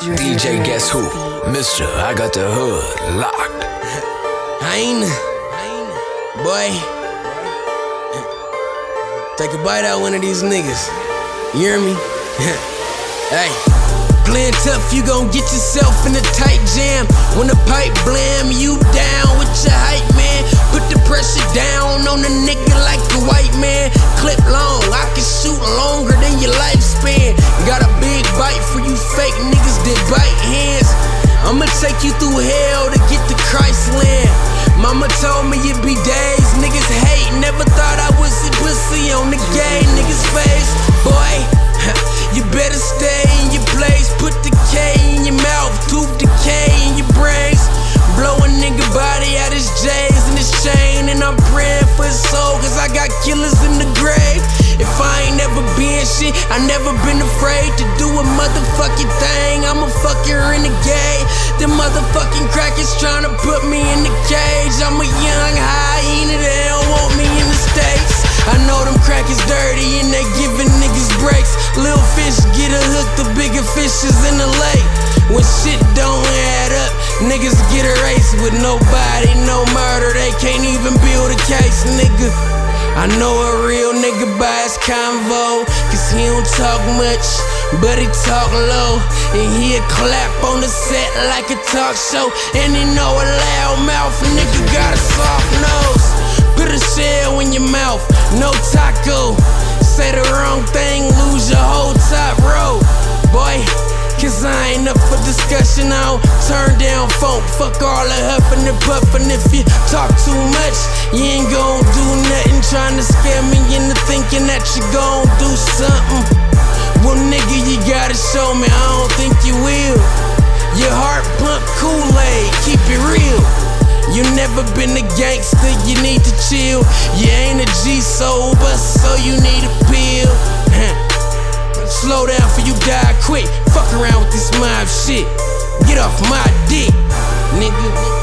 DJ Guess Who? Mister, I got the hood locked. Ain't, boy. Take a bite out one of these niggas. You hear me? hey. Playing tough, you gon' get yourself in a tight jam. When the pipe blam, you bite for you fake niggas that bite hands. I'ma take you through hell to get to Christ land. Mama told me it'd be days. Niggas hate, never thought I was a pussy on the gay niggas' face. Boy, you better stay in your place. Put the K in your mouth, tooth decay in your brains. Blow a nigga body out his J's and his chain. And I'm praying for his soul, cause I got killers in the grave. If I ain't shit, I never been afraid to do a motherfucking thing. I'm a fucking gay. The motherfucking crackers trying to put me in the cage. I'm a young hyena, they don't want me in the States. I know them crackers dirty and they giving niggas breaks. Little fish get a hook, the bigger fish is in the lake. When shit don't add up, niggas get erased with nobody, no I know a real nigga by his convo, cause he don't talk much, but he talk low. And he'll clap on the set like a talk show. And he know a loud mouth, nigga got a soft nose. Put a shell in your mouth, no taco. Say the wrong thing, lose your whole top row. Boy, Cause I ain't up for discussion, I don't turn down funk. Fuck all the huffing and puffing. If you talk too much, you ain't gon' do nothing. Thinking that you gon' do something. Well, nigga, you gotta show me, I don't think you will. Your heart pump Kool-Aid, keep it real. You never been a gangster, you need to chill. You ain't a G sober, so you need a pill. Slow down for you die quick. Fuck around with this mob shit. Get off my dick, nigga.